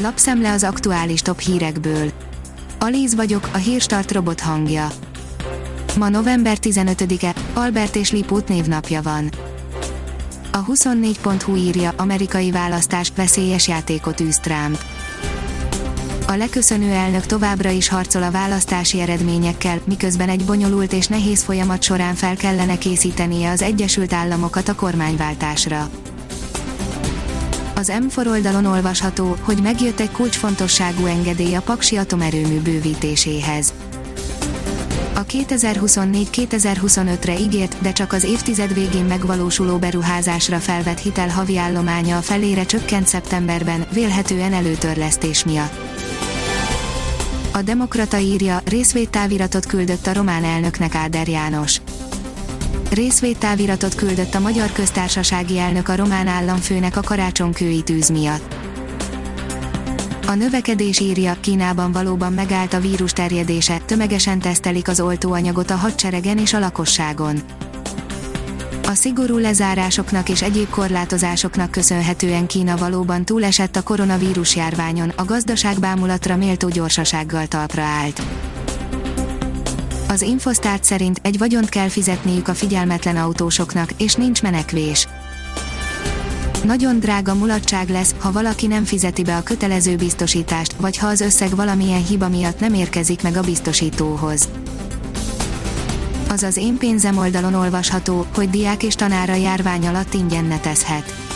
Lapszemle az aktuális top hírekből. Alíz vagyok, a hírstart robot hangja. Ma november 15-e, Albert és Liput névnapja van. A 24.hu írja, amerikai választás veszélyes játékot űz Trump. A leköszönő elnök továbbra is harcol a választási eredményekkel, miközben egy bonyolult és nehéz folyamat során fel kellene készítenie az Egyesült Államokat a kormányváltásra. Az M4 oldalon olvasható, hogy megjött egy kulcsfontosságú engedély a Paksi atomerőmű bővítéséhez. A 2024-2025-re ígért, de csak az évtized végén megvalósuló beruházásra felvett hitel havi állománya a felére csökkent szeptemberben, vélhetően előtörlesztés miatt. A Demokrata írja, részvédtáviratot küldött a román elnöknek Áder János részvédtáviratot küldött a Magyar Köztársasági Elnök a román államfőnek a karácsonkői tűz miatt. A növekedés írja, Kínában valóban megállt a vírus terjedése, tömegesen tesztelik az oltóanyagot a hadseregen és a lakosságon. A szigorú lezárásoknak és egyéb korlátozásoknak köszönhetően Kína valóban túlesett a koronavírus járványon, a gazdaság bámulatra méltó gyorsasággal talpra állt. Az Infosztárt szerint egy vagyont kell fizetniük a figyelmetlen autósoknak, és nincs menekvés. Nagyon drága mulatság lesz, ha valaki nem fizeti be a kötelező biztosítást, vagy ha az összeg valamilyen hiba miatt nem érkezik meg a biztosítóhoz. Az én pénzem oldalon olvasható, hogy diák és tanára járvány alatt ingyen netezhet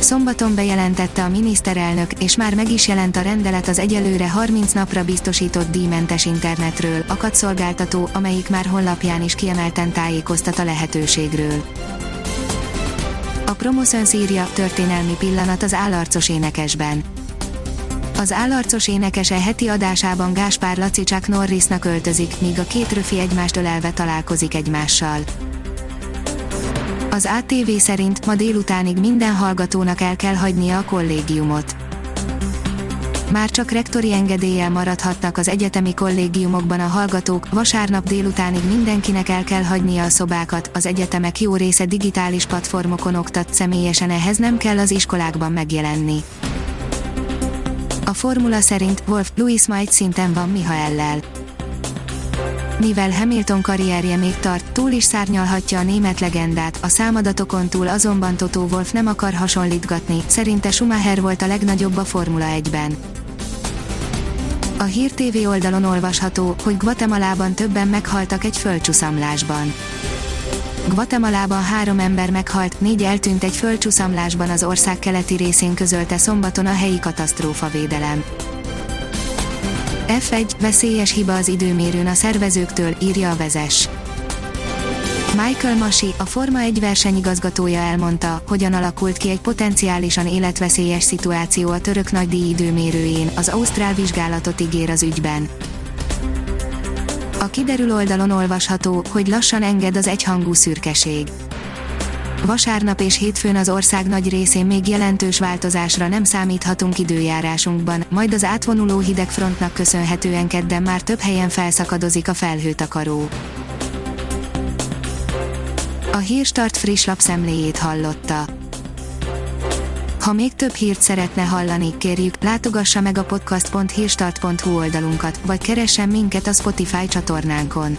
Szombaton bejelentette a miniszterelnök, és már meg is jelent a rendelet az egyelőre 30 napra biztosított díjmentes internetről, akadszolgáltató, amelyik már honlapján is kiemelten tájékoztat a lehetőségről. A Promoszön írja, történelmi pillanat az állarcos énekesben. Az állarcos énekese heti adásában Gáspár Laci Chuck Norrisnak öltözik, míg a két röfi egymást ölelve találkozik egymással. Az ATV szerint ma délutánig minden hallgatónak el kell hagynia a kollégiumot. Már csak rektori engedéllyel maradhatnak az egyetemi kollégiumokban a hallgatók, vasárnap délutánig mindenkinek el kell hagynia a szobákat, az egyetemek jó része digitális platformokon oktat, személyesen ehhez nem kell az iskolákban megjelenni. A formula szerint Wolf Louis majd szinten van Mihaellel mivel Hamilton karrierje még tart, túl is szárnyalhatja a német legendát, a számadatokon túl azonban Toto Wolf nem akar hasonlítgatni, szerinte Schumacher volt a legnagyobb a Formula 1-ben. A Hír TV oldalon olvasható, hogy Guatemalában többen meghaltak egy földcsúszamlásban. Guatemalában három ember meghalt, négy eltűnt egy földcsúszamlásban az ország keleti részén közölte szombaton a helyi katasztrófavédelem. F1, veszélyes hiba az időmérőn a szervezőktől, írja a vezes. Michael Masi, a Forma 1 versenyigazgatója elmondta, hogyan alakult ki egy potenciálisan életveszélyes szituáció a török nagydíj időmérőjén, az Ausztrál vizsgálatot ígér az ügyben. A kiderül oldalon olvasható, hogy lassan enged az egyhangú szürkeség vasárnap és hétfőn az ország nagy részén még jelentős változásra nem számíthatunk időjárásunkban, majd az átvonuló hidegfrontnak köszönhetően kedden már több helyen felszakadozik a felhőtakaró. A Hírstart friss lapszemléjét hallotta. Ha még több hírt szeretne hallani, kérjük, látogassa meg a podcast.hírstart.hu oldalunkat, vagy keressen minket a Spotify csatornánkon